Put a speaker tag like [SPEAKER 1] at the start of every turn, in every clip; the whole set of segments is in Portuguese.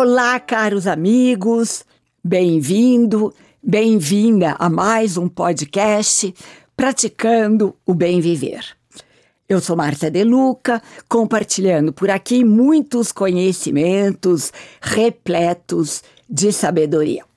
[SPEAKER 1] Olá, caros amigos, bem-vindo, bem-vinda a mais um podcast Praticando o Bem Viver. Eu sou Marta De Luca, compartilhando por aqui muitos conhecimentos repletos de sabedoria.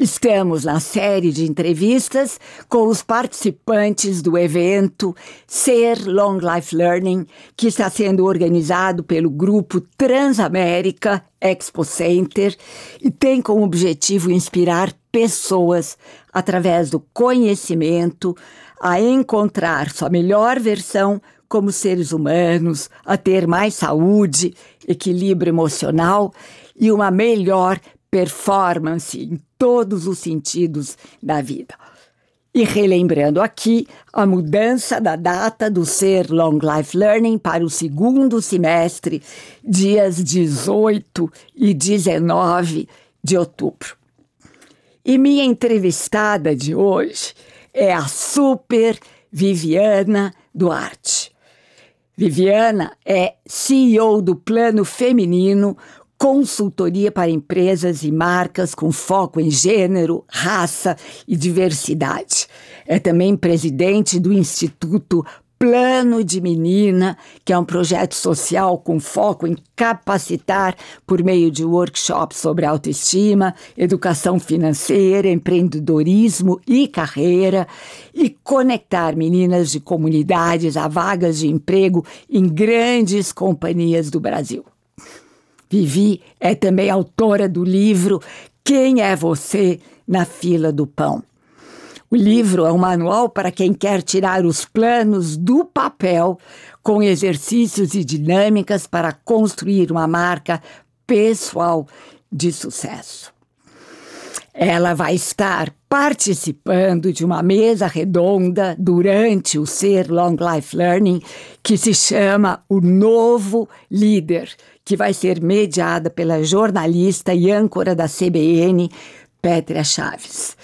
[SPEAKER 1] Estamos na série de entrevistas com os participantes do evento Ser Long Life Learning, que está sendo organizado pelo grupo Transamérica Expo Center e tem como objetivo inspirar pessoas através do conhecimento a encontrar sua melhor versão como seres humanos, a ter mais saúde, equilíbrio emocional e uma melhor performance em todos os sentidos da vida. E relembrando aqui a mudança da data do Ser Long Life Learning para o segundo semestre, dias 18 e 19 de outubro. E minha entrevistada de hoje é a super Viviana Duarte. Viviana é CEO do Plano Feminino, consultoria para empresas e marcas com foco em gênero, raça e diversidade. É também presidente do Instituto Plano de Menina, que é um projeto social com foco em capacitar por meio de workshops sobre autoestima, educação financeira, empreendedorismo e carreira, e conectar meninas de comunidades a vagas de emprego em grandes companhias do Brasil. Vivi é também autora do livro Quem é Você na Fila do Pão. O livro é um manual para quem quer tirar os planos do papel, com exercícios e dinâmicas para construir uma marca pessoal de sucesso. Ela vai estar participando de uma mesa redonda durante o Ser Long Life Learning, que se chama O Novo Líder, que vai ser mediada pela jornalista e âncora da CBN, Pétria Chaves.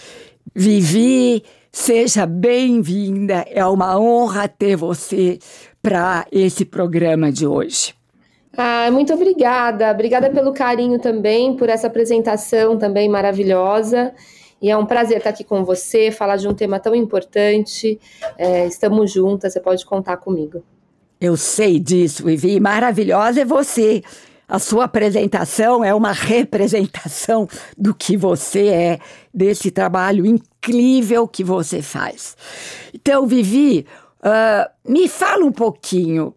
[SPEAKER 1] Vivi, seja bem-vinda, é uma honra ter você para esse programa de hoje.
[SPEAKER 2] Ah, muito obrigada, obrigada pelo carinho também, por essa apresentação também maravilhosa. E é um prazer estar aqui com você, falar de um tema tão importante. É, estamos juntas, você pode contar comigo.
[SPEAKER 1] Eu sei disso, Vivi. Maravilhosa é você. A sua apresentação é uma representação do que você é, desse trabalho incrível que você faz. Então, Vivi, uh, me fala um pouquinho.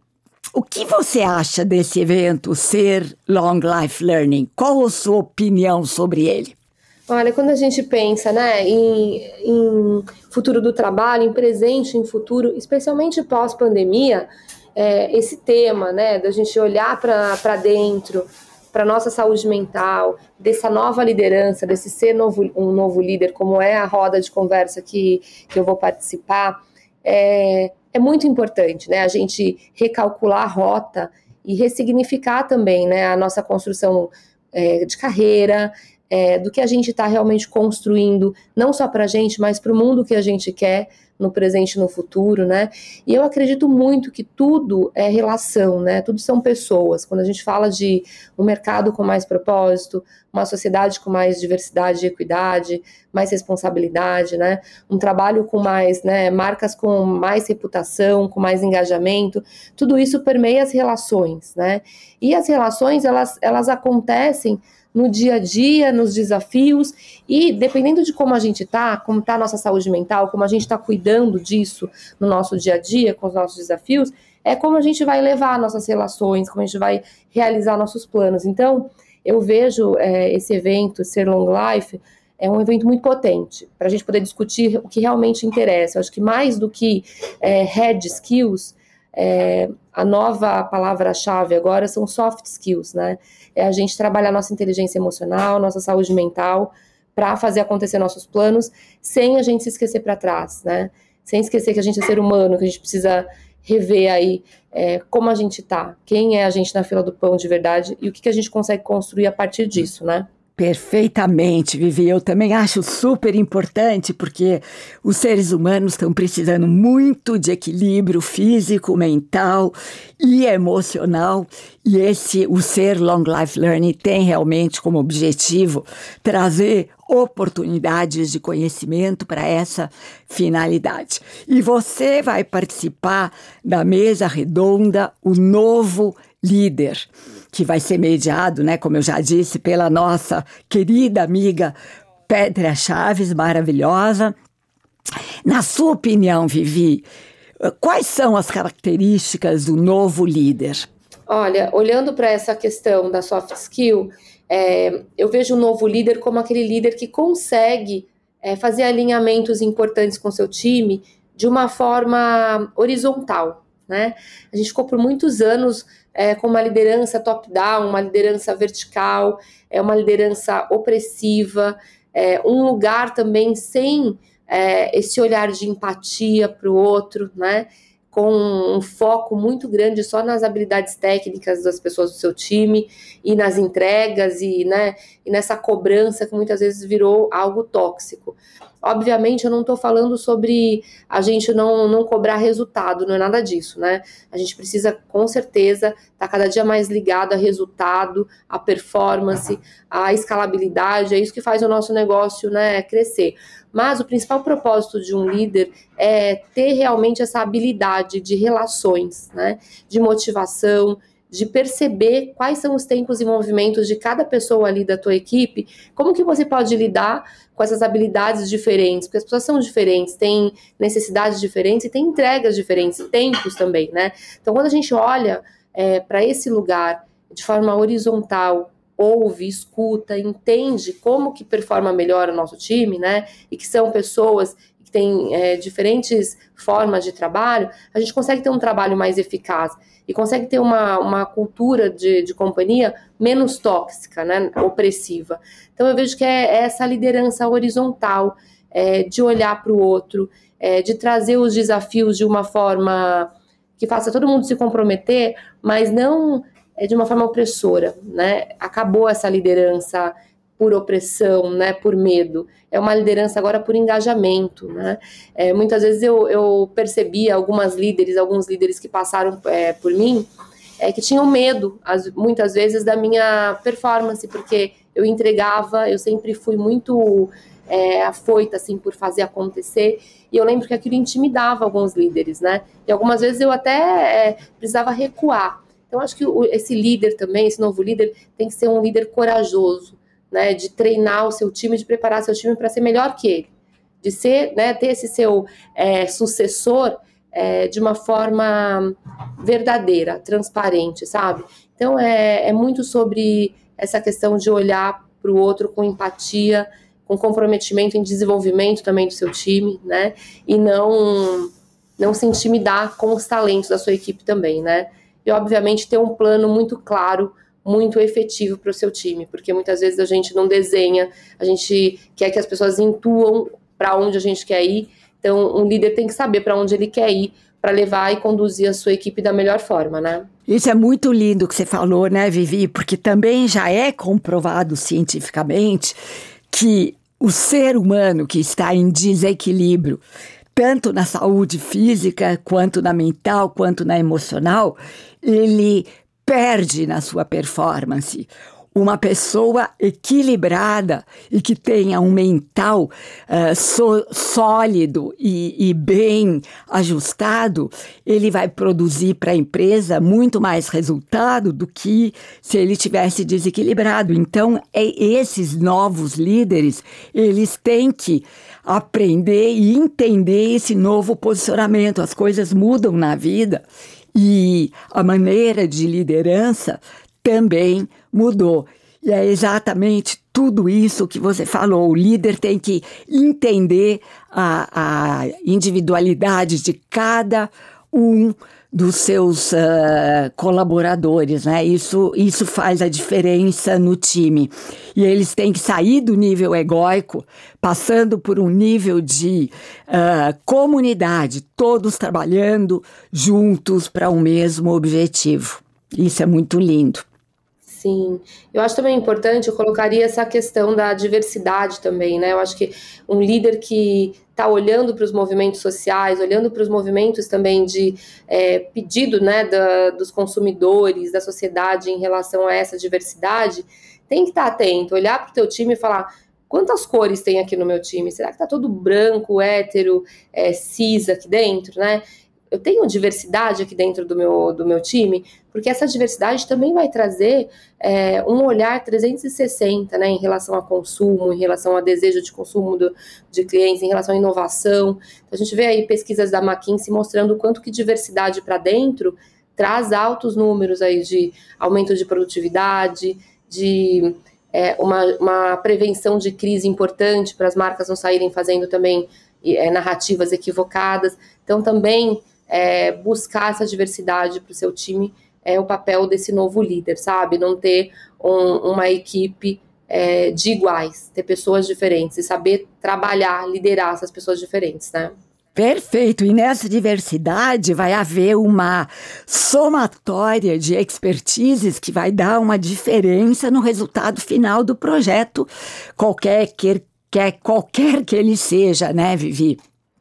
[SPEAKER 1] O que você acha desse evento ser Long Life Learning? Qual a sua opinião sobre ele?
[SPEAKER 2] Olha, quando a gente pensa né, em, em futuro do trabalho, em presente, em futuro, especialmente pós-pandemia, é, esse tema, né, da gente olhar para dentro, para nossa saúde mental, dessa nova liderança, desse ser novo, um novo líder, como é a roda de conversa que, que eu vou participar, é, é muito importante, né, a gente recalcular a rota e ressignificar também, né, a nossa construção é, de carreira, é, do que a gente está realmente construindo, não só para a gente, mas para o mundo que a gente quer, no presente e no futuro, né? E eu acredito muito que tudo é relação, né? Tudo são pessoas. Quando a gente fala de um mercado com mais propósito, uma sociedade com mais diversidade e equidade, mais responsabilidade, né? Um trabalho com mais, né, marcas com mais reputação, com mais engajamento, tudo isso permeia as relações, né? E as relações, elas, elas acontecem no dia a dia, nos desafios e dependendo de como a gente tá, como tá a nossa saúde mental, como a gente está cuidando disso no nosso dia a dia, com os nossos desafios, é como a gente vai levar nossas relações, como a gente vai realizar nossos planos. Então, eu vejo é, esse evento, Ser Long Life, é um evento muito potente para a gente poder discutir o que realmente interessa. Eu acho que mais do que é, head skills, é, a nova palavra-chave agora são soft skills, né? É a gente trabalhar nossa inteligência emocional, nossa saúde mental, para fazer acontecer nossos planos, sem a gente se esquecer para trás, né? Sem esquecer que a gente é ser humano, que a gente precisa rever aí é, como a gente tá, quem é a gente na fila do pão de verdade e o que, que a gente consegue construir a partir disso, né?
[SPEAKER 1] Perfeitamente, Vivi. Eu também acho super importante porque os seres humanos estão precisando muito de equilíbrio físico, mental e emocional. E esse, o ser Long Life Learning, tem realmente como objetivo trazer oportunidades de conhecimento para essa finalidade. E você vai participar da mesa redonda, o novo líder que vai ser mediado, né, como eu já disse, pela nossa querida amiga Pedra Chaves, maravilhosa. Na sua opinião, Vivi, quais são as características do novo líder?
[SPEAKER 2] Olha, olhando para essa questão da soft skill, é, eu vejo o novo líder como aquele líder que consegue é, fazer alinhamentos importantes com seu time de uma forma horizontal. Né? A gente ficou por muitos anos é, com uma liderança top-down, uma liderança vertical, é uma liderança opressiva, é, um lugar também sem é, esse olhar de empatia para o outro, né? com um foco muito grande só nas habilidades técnicas das pessoas do seu time e nas entregas e, né, e nessa cobrança que muitas vezes virou algo tóxico. Obviamente, eu não estou falando sobre a gente não, não cobrar resultado, não é nada disso, né? A gente precisa, com certeza, estar tá cada dia mais ligado a resultado, a performance, a escalabilidade, é isso que faz o nosso negócio né, crescer. Mas o principal propósito de um líder é ter realmente essa habilidade de relações, né? De motivação, de perceber quais são os tempos e movimentos de cada pessoa ali da tua equipe, como que você pode lidar com essas habilidades diferentes, porque as pessoas são diferentes, têm necessidades diferentes e têm entregas diferentes, tempos também, né? Então, quando a gente olha é, para esse lugar de forma horizontal, ouve, escuta, entende como que performa melhor o nosso time, né? E que são pessoas que têm é, diferentes formas de trabalho, a gente consegue ter um trabalho mais eficaz e consegue ter uma, uma cultura de, de companhia menos tóxica, né, opressiva. Então eu vejo que é, é essa liderança horizontal, é, de olhar para o outro, é, de trazer os desafios de uma forma que faça todo mundo se comprometer, mas não é de uma forma opressora, né? Acabou essa liderança por opressão, né, por medo. É uma liderança agora por engajamento, né? É, muitas vezes eu, eu percebi algumas líderes, alguns líderes que passaram é, por mim, é, que tinham medo, as, muitas vezes, da minha performance, porque eu entregava, eu sempre fui muito é, afoita, assim, por fazer acontecer, e eu lembro que aquilo intimidava alguns líderes, né? E algumas vezes eu até é, precisava recuar. Então, acho que o, esse líder também, esse novo líder, tem que ser um líder corajoso, né, de treinar o seu time, de preparar seu time para ser melhor que ele, de ser, né, ter esse seu é, sucessor é, de uma forma verdadeira, transparente, sabe? Então é, é muito sobre essa questão de olhar para o outro com empatia, com comprometimento em desenvolvimento também do seu time, né? E não não se intimidar com os talentos da sua equipe também, né? E obviamente ter um plano muito claro muito efetivo para o seu time, porque muitas vezes a gente não desenha, a gente quer que as pessoas intuam para onde a gente quer ir. Então, um líder tem que saber para onde ele quer ir para levar e conduzir a sua equipe da melhor forma, né?
[SPEAKER 1] Isso é muito lindo que você falou, né, Vivi? Porque também já é comprovado cientificamente que o ser humano que está em desequilíbrio, tanto na saúde física, quanto na mental, quanto na emocional, ele perde na sua performance. Uma pessoa equilibrada e que tenha um mental uh, so, sólido e, e, bem ajustado, ele vai produzir para a empresa muito mais resultado do que se ele tivesse desequilibrado. Então, é, esses novos líderes, eles têm que aprender e entender esse novo posicionamento. As coisas mudam na vida e a maneira de liderança também mudou. E é exatamente tudo isso que você falou. O líder tem que entender a, a individualidade de cada um dos seus uh, colaboradores, né? Isso, isso faz a diferença no time. E eles têm que sair do nível egóico, passando por um nível de uh, comunidade, todos trabalhando juntos para o um mesmo objetivo. Isso é muito lindo.
[SPEAKER 2] Sim, eu acho também importante, eu colocaria essa questão da diversidade também, né? Eu acho que um líder que está olhando para os movimentos sociais, olhando para os movimentos também de é, pedido né, da, dos consumidores, da sociedade em relação a essa diversidade, tem que estar tá atento, olhar para o teu time e falar quantas cores tem aqui no meu time? Será que está todo branco, hétero, é, cis aqui dentro, né? Eu tenho diversidade aqui dentro do meu, do meu time, porque essa diversidade também vai trazer é, um olhar 360 né, em relação a consumo, em relação a desejo de consumo do, de clientes, em relação à inovação. Então, a gente vê aí pesquisas da McKinsey mostrando o quanto que diversidade para dentro traz altos números aí de aumento de produtividade, de é, uma, uma prevenção de crise importante para as marcas não saírem fazendo também é, narrativas equivocadas. Então, também é, buscar essa diversidade para o seu time é o papel desse novo líder, sabe? Não ter um, uma equipe é, de iguais, ter pessoas diferentes e saber trabalhar, liderar essas pessoas diferentes, né?
[SPEAKER 1] Perfeito. E nessa diversidade vai haver uma somatória de expertises que vai dar uma diferença no resultado final do projeto, qualquer que, qualquer que ele seja, né, Vivi?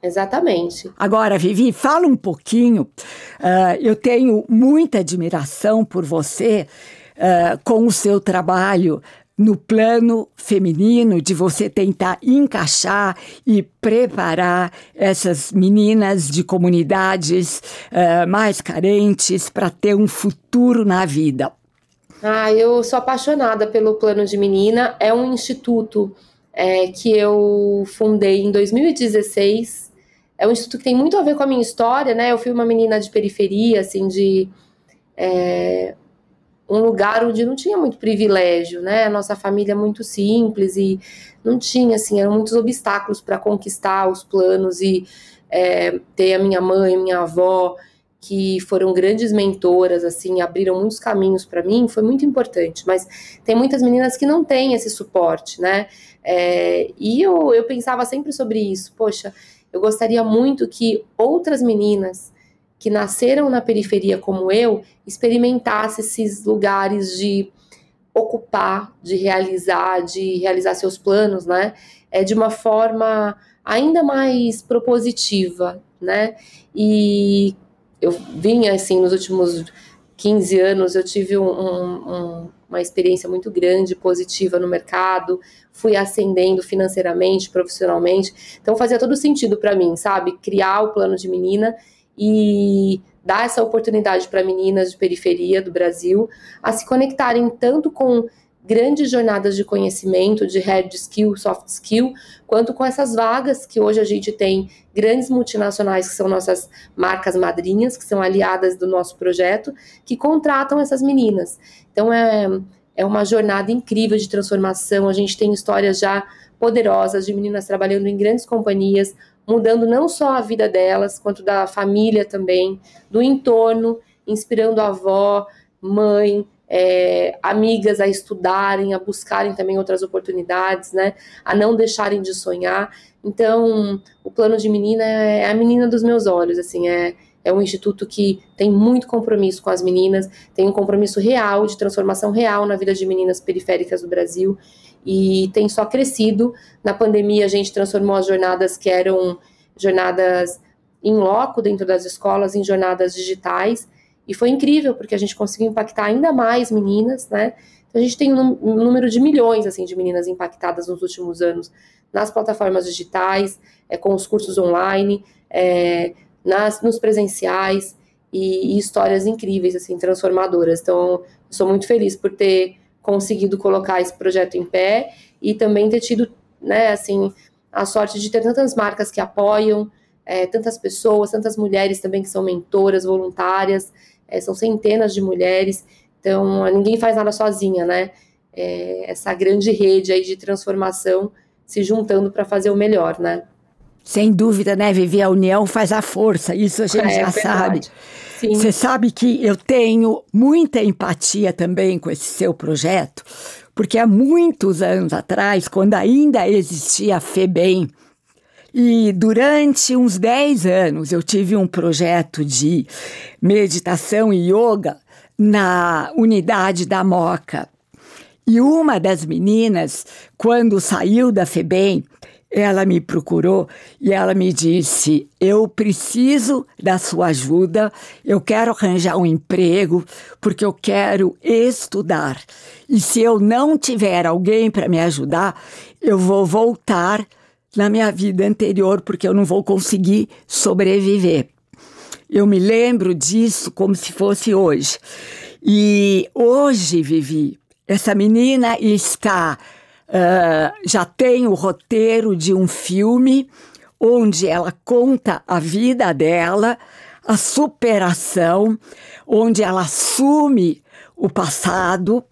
[SPEAKER 2] Exatamente.
[SPEAKER 1] Agora, Vivi, fala um pouquinho. Uh, eu tenho muita admiração por você uh, com o seu trabalho no plano feminino, de você tentar encaixar e preparar essas meninas de comunidades uh, mais carentes para ter um futuro na vida.
[SPEAKER 2] Ah, eu sou apaixonada pelo Plano de Menina. É um instituto é, que eu fundei em 2016 é um instituto que tem muito a ver com a minha história, né? Eu fui uma menina de periferia, assim, de é, um lugar onde não tinha muito privilégio, né? A nossa família é muito simples e não tinha, assim, eram muitos obstáculos para conquistar os planos e é, ter a minha mãe, minha avó, que foram grandes mentoras, assim, abriram muitos caminhos para mim, foi muito importante. Mas tem muitas meninas que não têm esse suporte, né? É, e eu, eu pensava sempre sobre isso, poxa eu gostaria muito que outras meninas que nasceram na periferia como eu experimentassem esses lugares de ocupar, de realizar, de realizar seus planos, né? É de uma forma ainda mais propositiva, né? E eu vinha assim nos últimos 15 anos, eu tive um, um, uma experiência muito grande, positiva no mercado, fui ascendendo financeiramente, profissionalmente. Então fazia todo sentido para mim, sabe? Criar o plano de menina e dar essa oportunidade para meninas de periferia do Brasil a se conectarem tanto com grandes jornadas de conhecimento, de hard skill, soft skill, quanto com essas vagas que hoje a gente tem grandes multinacionais que são nossas marcas madrinhas, que são aliadas do nosso projeto, que contratam essas meninas. Então é, é uma jornada incrível de transformação. A gente tem histórias já poderosas de meninas trabalhando em grandes companhias, mudando não só a vida delas, quanto da família também, do entorno, inspirando a avó, mãe, é, amigas a estudarem, a buscarem também outras oportunidades, né? A não deixarem de sonhar. Então, o plano de menina é a menina dos meus olhos, assim, é, é um instituto que tem muito compromisso com as meninas, tem um compromisso real, de transformação real na vida de meninas periféricas do Brasil, e tem só crescido. Na pandemia, a gente transformou as jornadas que eram jornadas em loco dentro das escolas em jornadas digitais, e foi incrível, porque a gente conseguiu impactar ainda mais meninas, né? Então, a gente tem um, número de milhões, assim, de meninas impactadas nos últimos anos nas plataformas digitais, é, com os cursos online, é, nas, nos presenciais, e, e, histórias incríveis, assim, transformadoras. Então, sou muito feliz por ter conseguido colocar esse projeto em pé e também ter tido, né, assim, a sorte de ter tantas marcas que apoiam, é, tantas pessoas, tantas mulheres também que são mentoras, voluntárias, é, são centenas de mulheres, então ninguém faz nada sozinha, né? É, essa grande rede aí de transformação se juntando para fazer o melhor, né?
[SPEAKER 1] Sem dúvida, né, Vivi? A união faz a força, isso a gente é, já sabe. Sim. Você sabe que eu tenho muita empatia também com esse seu projeto, porque há muitos anos atrás, quando ainda existia a FEBEM, e durante uns 10 anos eu tive um projeto de meditação e yoga na unidade da Moca. E uma das meninas, quando saiu da FEBEM, ela me procurou e ela me disse: Eu preciso da sua ajuda, eu quero arranjar um emprego, porque eu quero estudar. E se eu não tiver alguém para me ajudar, eu vou voltar na minha vida anterior, porque eu não vou conseguir sobreviver. Eu me lembro disso como se fosse hoje. E hoje, Vivi, essa menina está. Uh, já tem o roteiro de um filme onde ela conta a vida dela, a superação, onde ela assume o passado,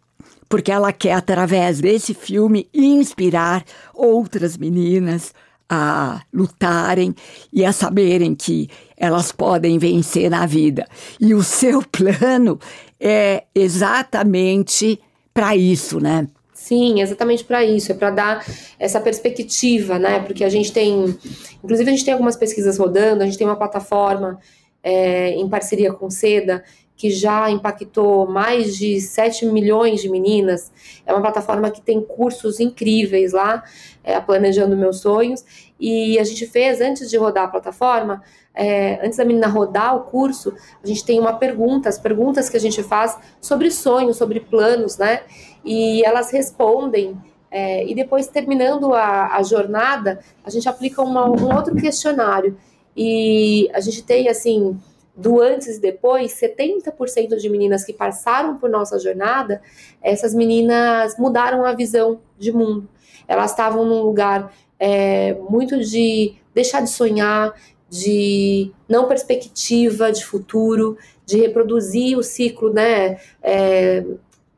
[SPEAKER 1] porque ela quer, através desse filme, inspirar outras meninas a lutarem e a saberem que elas podem vencer na vida. E o seu plano é exatamente para isso, né?
[SPEAKER 2] Sim, exatamente para isso, é para dar essa perspectiva, né? Porque a gente tem, inclusive a gente tem algumas pesquisas rodando, a gente tem uma plataforma é, em parceria com Seda que já impactou mais de 7 milhões de meninas. É uma plataforma que tem cursos incríveis lá, é, Planejando Meus Sonhos. E a gente fez, antes de rodar a plataforma, é, antes da menina rodar o curso, a gente tem uma pergunta, as perguntas que a gente faz sobre sonhos, sobre planos, né? E elas respondem. É, e depois, terminando a, a, jornada, a gente aplica uma, um outro questionário. E a gente tem, assim, do antes e depois, 70% de meninas que passaram por nossa jornada, essas meninas mudaram a visão de mundo. Elas estavam num lugar é, muito de deixar de sonhar, de não perspectiva de futuro, de reproduzir o ciclo né, é,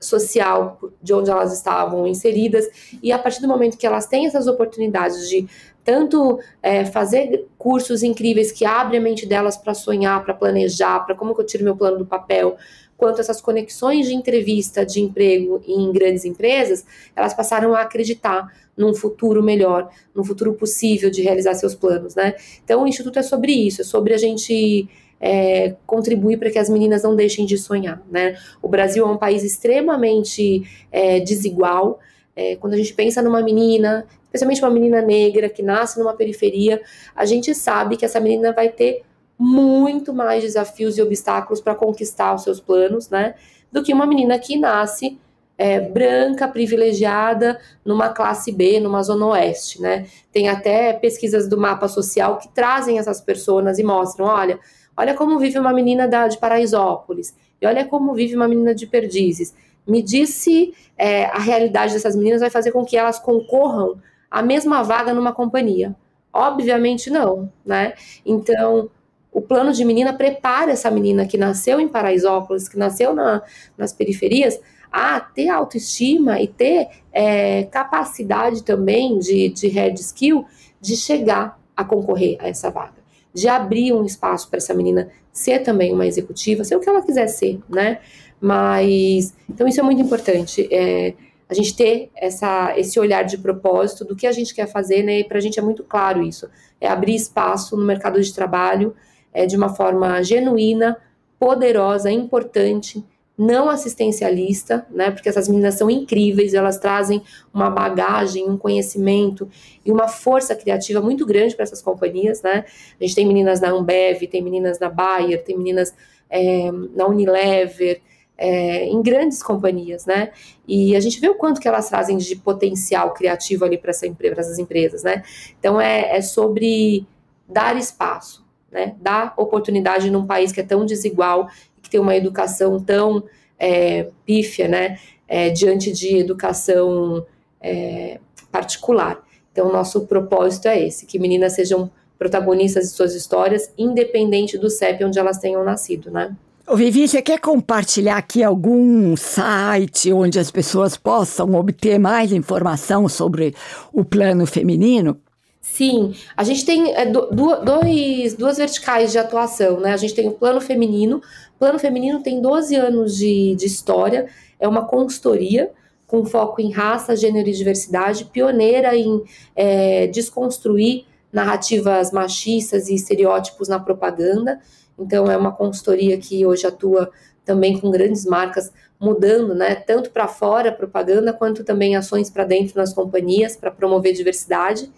[SPEAKER 2] social de onde elas estavam inseridas. E a partir do momento que elas têm essas oportunidades de tanto é, fazer cursos incríveis que abrem a mente delas para sonhar, para planejar, para como que eu tiro meu plano do papel, quanto essas conexões de entrevista de emprego em grandes empresas, elas passaram a acreditar num futuro melhor, num futuro possível de realizar seus planos, né? Então o Instituto é sobre isso, é sobre a gente é, contribuir para que as meninas não deixem de sonhar, né? O Brasil é um país extremamente é, desigual, é, quando a gente pensa numa menina especialmente uma menina negra que nasce numa periferia, a gente sabe que essa menina vai ter muito mais desafios e obstáculos para conquistar os seus planos, né? Do que uma menina que nasce é, branca, privilegiada, numa classe B, numa zona oeste, né? Tem até pesquisas do mapa social que trazem essas pessoas e mostram, olha, olha como vive uma menina da, de Paraisópolis, e olha como vive uma menina de Perdizes. Me disse é, a realidade dessas meninas vai fazer com que elas concorram a mesma vaga numa companhia? Obviamente não, né? Então, o plano de menina prepara essa menina que nasceu em Paraisópolis, que nasceu na, nas periferias, a ter autoestima e ter é, capacidade também de, de head skill de chegar a concorrer a essa vaga, de abrir um espaço para essa menina ser também uma executiva, ser o que ela quiser ser, né? Mas, então isso é muito importante. É, a gente ter essa, esse olhar de propósito do que a gente quer fazer, né? E para a gente é muito claro isso. É abrir espaço no mercado de trabalho é, de uma forma genuína, poderosa, importante, não assistencialista, né? Porque essas meninas são incríveis, elas trazem uma bagagem, um conhecimento e uma força criativa muito grande para essas companhias, né? A gente tem meninas na Ambev, tem meninas na Bayer, tem meninas é, na Unilever, é, em grandes companhias, né? E a gente vê o quanto que elas trazem de potencial criativo ali para essa, essas empresas, né? Então é, é sobre dar espaço, né? Dar oportunidade num país que é tão desigual que tem uma educação tão é, pífia, né? É, diante de educação é, particular. Então, nosso propósito é esse: que meninas sejam protagonistas de suas histórias, independente do CEP onde elas tenham nascido, né?
[SPEAKER 1] Ô Vivi, você quer compartilhar aqui algum site onde as pessoas possam obter mais informação sobre o plano feminino?
[SPEAKER 2] Sim, a gente tem é, do, dois, duas verticais de atuação, né? A gente tem o plano feminino. O plano feminino tem 12 anos de, de história, é uma consultoria com foco em raça, gênero e diversidade, pioneira em é, desconstruir narrativas machistas e estereótipos na propaganda. Então, é uma consultoria que hoje atua também com grandes marcas mudando, né, tanto para fora propaganda quanto também ações para dentro nas companhias para promover diversidade.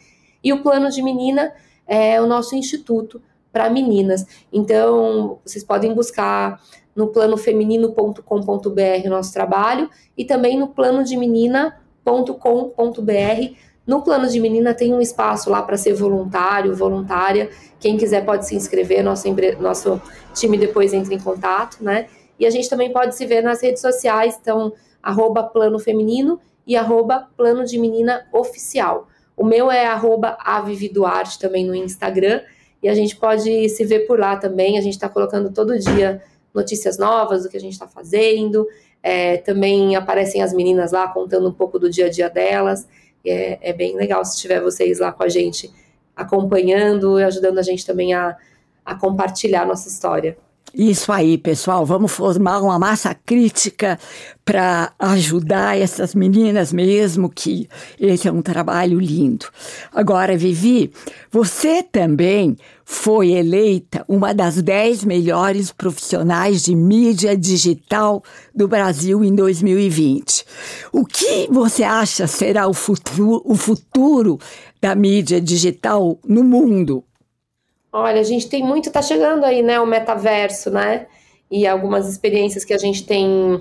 [SPEAKER 2] E o plano de menina é o nosso instituto para meninas. Então, vocês podem buscar no planofeminino.com.br o nosso trabalho e também no planodemenina.com.br. No plano de menina tem um espaço lá para ser voluntário, voluntária. Quem quiser pode se inscrever, nosso, nosso time depois entra em contato, né? E a gente também pode se ver nas redes sociais, então, arroba plano feminino e arroba plano de menina oficial. O meu é arroba avividuarte também no Instagram, e a gente pode se ver por lá também. A gente está colocando todo dia notícias novas do que a gente está fazendo. É, também aparecem as meninas lá contando um pouco do dia a dia delas. É, é, bem legal se tiver vocês lá com a gente acompanhando e ajudando a gente também a, a compartilhar nossa história.
[SPEAKER 1] Isso aí, pessoal. Vamos formar uma massa crítica para ajudar essas meninas mesmo, que esse é um trabalho lindo. Agora, Vivi, você também foi eleita uma das dez melhores profissionais de mídia digital do Brasil em 2020. O que você acha será o futuro, o futuro da mídia digital no mundo?
[SPEAKER 2] Olha, a gente tem muito, tá chegando aí, né, o metaverso, né? E algumas experiências que a gente tem,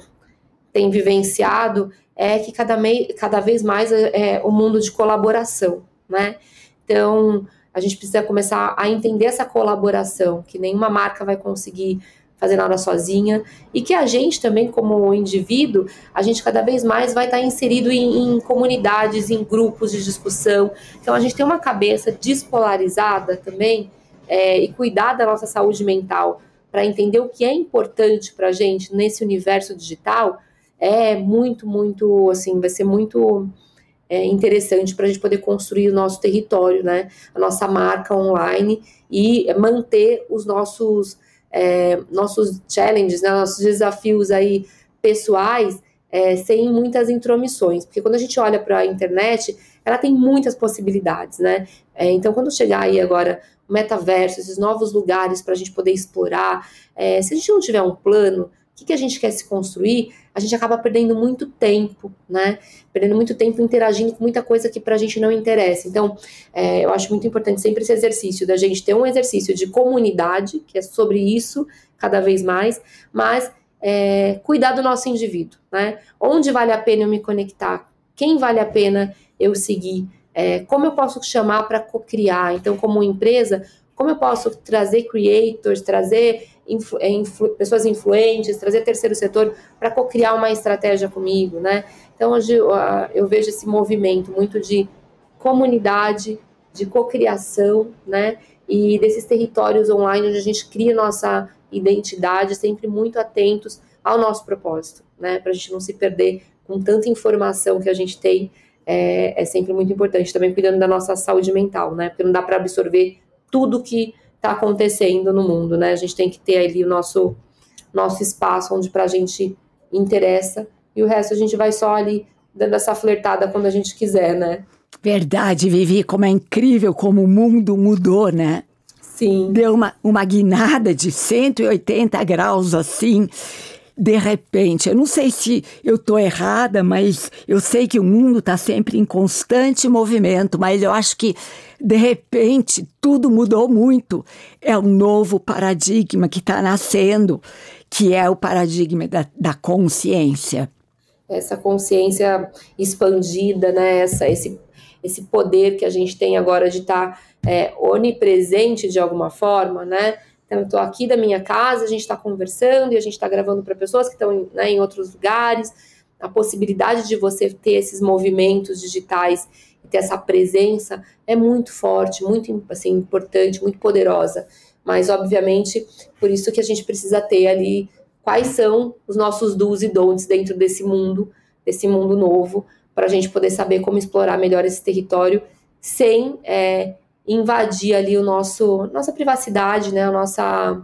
[SPEAKER 2] tem vivenciado é que cada, mei, cada vez mais é, é o mundo de colaboração, né? Então, a gente precisa começar a entender essa colaboração, que nenhuma marca vai conseguir fazer nada sozinha, e que a gente também, como indivíduo, a gente cada vez mais vai estar inserido em, em comunidades, em grupos de discussão. Então, a gente tem uma cabeça despolarizada também, é, e cuidar da nossa saúde mental para entender o que é importante para a gente nesse universo digital é muito, muito, assim, vai ser muito é, interessante para a gente poder construir o nosso território, né? A nossa marca online e manter os nossos, é, nossos challenges, né? nossos desafios aí pessoais é, sem muitas intromissões. Porque quando a gente olha para a internet, ela tem muitas possibilidades, né? É, então, quando chegar aí agora o metaverso, esses novos lugares para a gente poder explorar, é, se a gente não tiver um plano, o que, que a gente quer se construir, a gente acaba perdendo muito tempo, né? Perdendo muito tempo interagindo com muita coisa que para a gente não interessa. Então, é, eu acho muito importante sempre esse exercício da gente ter um exercício de comunidade, que é sobre isso cada vez mais, mas é, cuidar do nosso indivíduo, né? Onde vale a pena eu me conectar? Quem vale a pena eu seguir? É, como eu posso chamar para co-criar? Então, como empresa, como eu posso trazer creators, trazer influ, é, influ, pessoas influentes, trazer terceiro setor para co-criar uma estratégia comigo, né? Então, hoje eu, vejo esse movimento muito de comunidade, de cocriação, né? E desses territórios online onde a gente cria nossa identidade, sempre muito atentos ao nosso propósito, né? Para a gente não se perder com tanta informação que a gente tem é, é sempre muito importante, também cuidando da nossa saúde mental, né? Porque não dá para absorver tudo que está acontecendo no mundo, né? A gente tem que ter ali o nosso, nosso espaço onde para a gente interessa e o resto a gente vai só ali dando essa flertada quando a gente quiser, né?
[SPEAKER 1] Verdade, Vivi, como é incrível como o mundo mudou, né?
[SPEAKER 2] Sim.
[SPEAKER 1] Deu uma, uma guinada de 180 graus assim de repente. Eu não sei se eu estou errada, mas eu sei que o mundo está sempre em constante movimento, mas eu acho que, de repente, tudo mudou muito. É um novo paradigma que está nascendo, que é o paradigma da, da consciência.
[SPEAKER 2] Essa consciência expandida, né? Essa, esse, esse poder que a gente tem agora de estar tá, é, onipresente de alguma forma, né? Então, eu estou aqui da minha casa, a gente está conversando e a gente está gravando para pessoas que estão né, em outros lugares. A possibilidade de você ter esses movimentos digitais e ter essa presença é muito forte, muito assim, importante, muito poderosa. Mas, obviamente, por isso que a gente precisa ter ali quais são os nossos do's e don'ts dentro desse mundo, desse mundo novo, para a gente poder saber como explorar melhor esse território sem é, invadir ali o nosso nossa privacidade, né? A nossa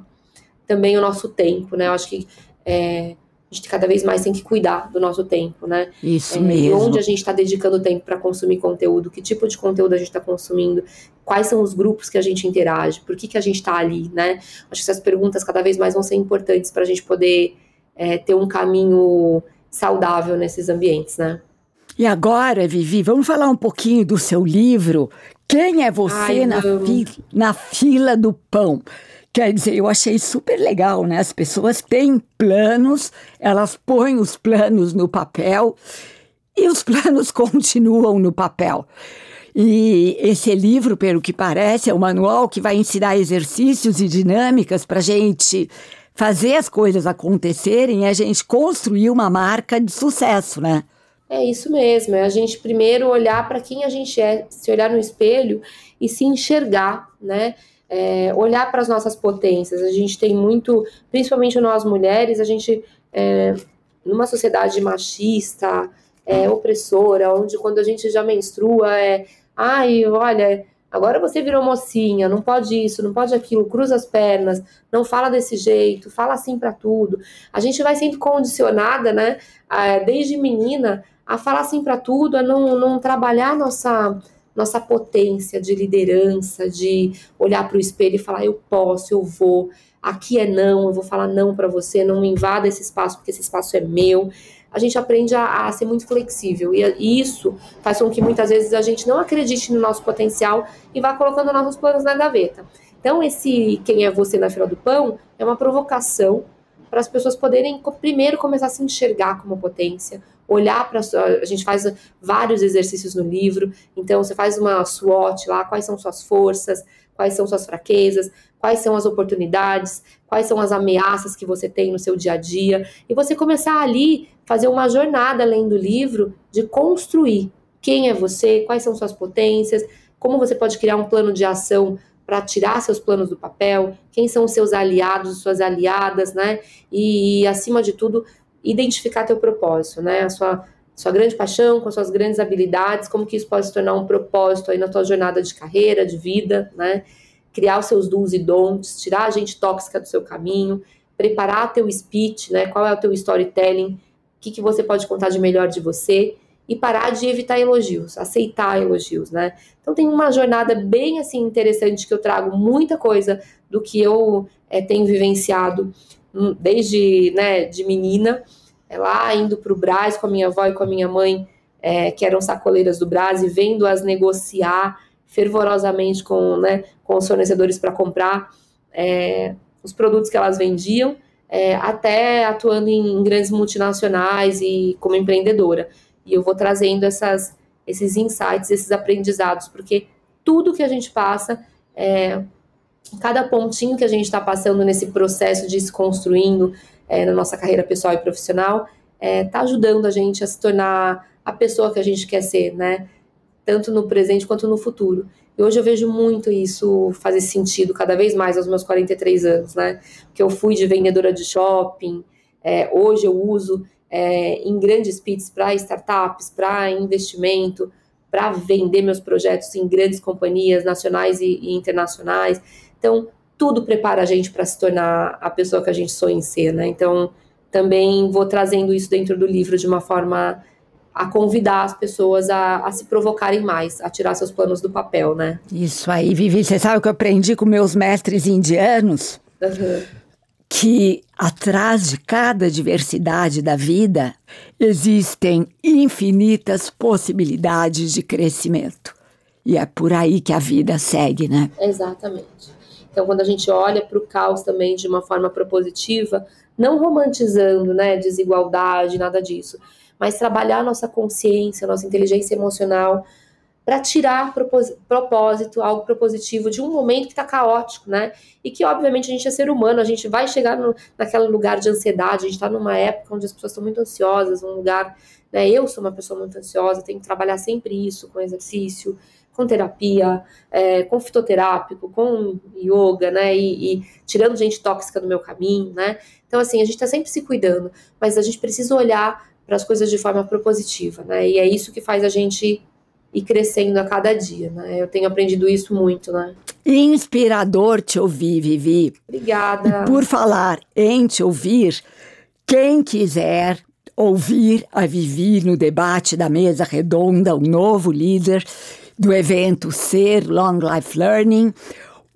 [SPEAKER 2] também o nosso tempo, né? Eu acho que é, a gente cada vez mais tem que cuidar do nosso tempo, né?
[SPEAKER 1] Isso
[SPEAKER 2] é,
[SPEAKER 1] mesmo.
[SPEAKER 2] Onde a gente está dedicando tempo para consumir conteúdo, que tipo de conteúdo a gente está consumindo, quais são os grupos que a gente interage, por que, que a gente está ali, né? Acho que essas perguntas cada vez mais vão ser importantes para a gente poder é, ter um caminho saudável nesses ambientes, né?
[SPEAKER 1] E agora, Vivi, vamos falar um pouquinho do seu livro. Quem é você Ai, na, fi na fila do pão? Quer dizer, eu achei super legal, né? As pessoas têm planos, elas põem os planos no papel e os planos continuam no papel. E esse livro, pelo que parece, é um manual que vai ensinar exercícios e dinâmicas para a gente fazer as coisas acontecerem e a gente construir uma marca de sucesso, né?
[SPEAKER 2] É isso mesmo, é a gente primeiro olhar para quem a gente é, se olhar no espelho e se enxergar, né? É, olhar para as nossas potências. A gente tem muito, principalmente nós mulheres, a gente, é, numa sociedade machista, é, opressora, onde quando a gente já menstrua é, ai, olha, agora você virou mocinha, não pode isso, não pode aquilo, cruza as pernas, não fala desse jeito, fala assim para tudo. A gente vai sendo condicionada, né, desde menina, a falar assim para tudo, a não, não trabalhar nossa nossa potência de liderança, de olhar para o espelho e falar: eu posso, eu vou, aqui é não, eu vou falar não para você, não me invada esse espaço, porque esse espaço é meu. A gente aprende a, a ser muito flexível e, e isso faz com que muitas vezes a gente não acredite no nosso potencial e vá colocando nossos planos na gaveta. Então, esse Quem é Você na Fila do Pão é uma provocação para as pessoas poderem primeiro começar a se enxergar como potência, olhar para a gente faz vários exercícios no livro, então você faz uma SWOT lá, quais são suas forças, quais são suas fraquezas, quais são as oportunidades, quais são as ameaças que você tem no seu dia a dia, e você começar ali fazer uma jornada além do livro de construir quem é você, quais são suas potências, como você pode criar um plano de ação para tirar seus planos do papel, quem são os seus aliados, suas aliadas, né? E, e acima de tudo, identificar teu propósito, né? A sua, sua grande paixão, com as suas grandes habilidades, como que isso pode se tornar um propósito aí na tua jornada de carreira, de vida, né? Criar os seus do's e don'ts, tirar a gente tóxica do seu caminho, preparar teu speech, né? Qual é o teu storytelling, o que, que você pode contar de melhor de você e parar de evitar elogios, aceitar elogios, né? Então tem uma jornada bem assim interessante que eu trago muita coisa do que eu é, tenho vivenciado desde né, de menina, é, lá indo para o Brás com a minha avó e com a minha mãe, é, que eram sacoleiras do Brás, e vendo-as negociar fervorosamente com, né, com os fornecedores para comprar é, os produtos que elas vendiam, é, até atuando em, grandes multinacionais e como empreendedora. E eu vou trazendo essas, esses insights, esses aprendizados, porque tudo que a gente passa é, cada pontinho que a gente está passando nesse processo de se construindo é, na nossa carreira pessoal e profissional está é, tá ajudando a gente a se tornar a pessoa que a gente quer ser, né? Tanto no presente quanto no futuro. E hoje eu vejo muito isso fazer sentido cada vez mais aos meus 43 anos, né? Porque eu fui de vendedora de shopping, é, hoje eu uso é, em grandes pits para startups, para investimento, para vender meus projetos em grandes companhias nacionais e, e internacionais. Então, tudo prepara a gente para se tornar a pessoa que a gente sonha em ser, né? Então, também vou trazendo isso dentro do livro de uma forma a convidar as pessoas a, a, se provocarem mais, a tirar seus planos do papel, né?
[SPEAKER 1] Isso aí, Vivi. Você sabe o que eu aprendi com meus mestres indianos? Uhum. Que atrás de cada diversidade da vida existem infinitas possibilidades de crescimento. E é por aí que a vida segue, né?
[SPEAKER 2] Exatamente. Então, quando a gente olha para o caos também de uma forma propositiva, não romantizando, né, desigualdade, nada disso, mas trabalhar nossa consciência, nossa inteligência emocional para tirar propósito, algo propositivo de um momento que está caótico, né? E que, obviamente, a gente é ser humano, a gente vai chegar no, naquele lugar de ansiedade, a gente está numa época onde as pessoas estão muito ansiosas, um lugar, né? Eu sou uma pessoa muito ansiosa, tenho que trabalhar sempre isso com exercício, com terapia, é, com fitoterápico, com yoga, né? E, e, tirando gente tóxica do meu caminho, né? Então, assim, a gente está sempre se cuidando, mas a gente precisa olhar para as coisas de forma propositiva, né? E é isso que faz a gente ir crescendo a cada dia, né? Eu tenho aprendido isso muito, né?
[SPEAKER 1] Inspirador te ouvir, Vivi.
[SPEAKER 2] Obrigada.
[SPEAKER 1] E por falar em te ouvir, quem quiser ouvir a Vivi no debate da mesa redonda, o novo líder, do evento Ser Long Life Learning.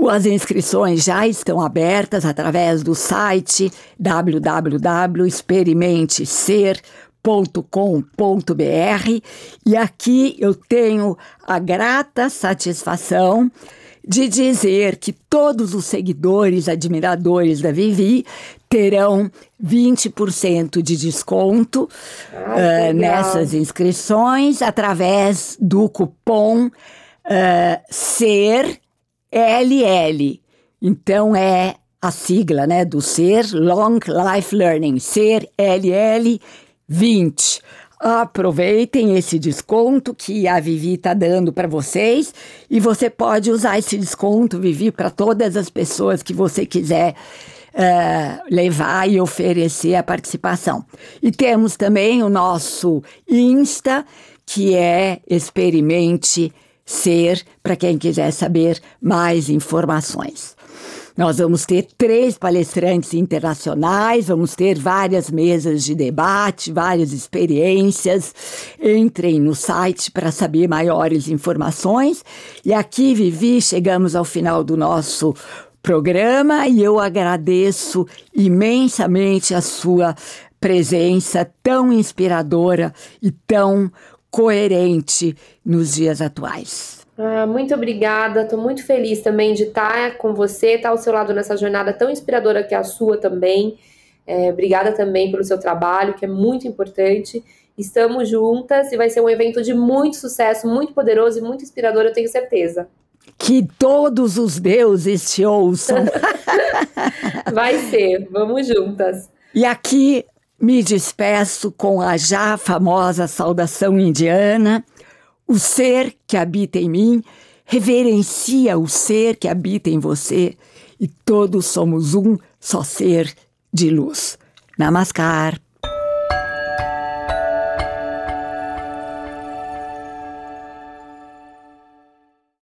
[SPEAKER 1] As inscrições já estão abertas através do site www.experimentecer.com.br e aqui eu tenho a grata satisfação de dizer que todos os seguidores, admiradores da Vivi terão 20% de desconto ah, uh, nessas inscrições através do cupom uh, SER LL. Então é a sigla, né, do SER Long Life Learning, SER LL 20. Aproveitem esse desconto que a Vivi está dando para vocês e você pode usar esse desconto, Vivi, para todas as pessoas que você quiser uh, levar e oferecer a participação. E temos também o nosso Insta, que é Experimente Ser, para quem quiser saber mais informações. Nós vamos ter três palestrantes internacionais, vamos ter várias mesas de debate, várias experiências. Entrem no site para saber maiores informações. E aqui, Vivi, chegamos ao final do nosso programa e eu agradeço imensamente a sua presença tão inspiradora e tão coerente nos dias atuais.
[SPEAKER 2] Ah, muito obrigada, estou muito feliz também de estar com você, estar ao seu lado nessa jornada tão inspiradora que é a sua também. É, obrigada também pelo seu trabalho, que é muito importante. Estamos juntas e vai ser um evento de muito sucesso, muito poderoso e muito inspirador, eu tenho certeza.
[SPEAKER 1] Que todos os deuses te ouçam.
[SPEAKER 2] vai ser, vamos juntas.
[SPEAKER 1] E aqui me despeço com a já famosa saudação indiana. O ser que habita em mim reverencia o ser que habita em você e todos somos um só ser de luz. Namaskar.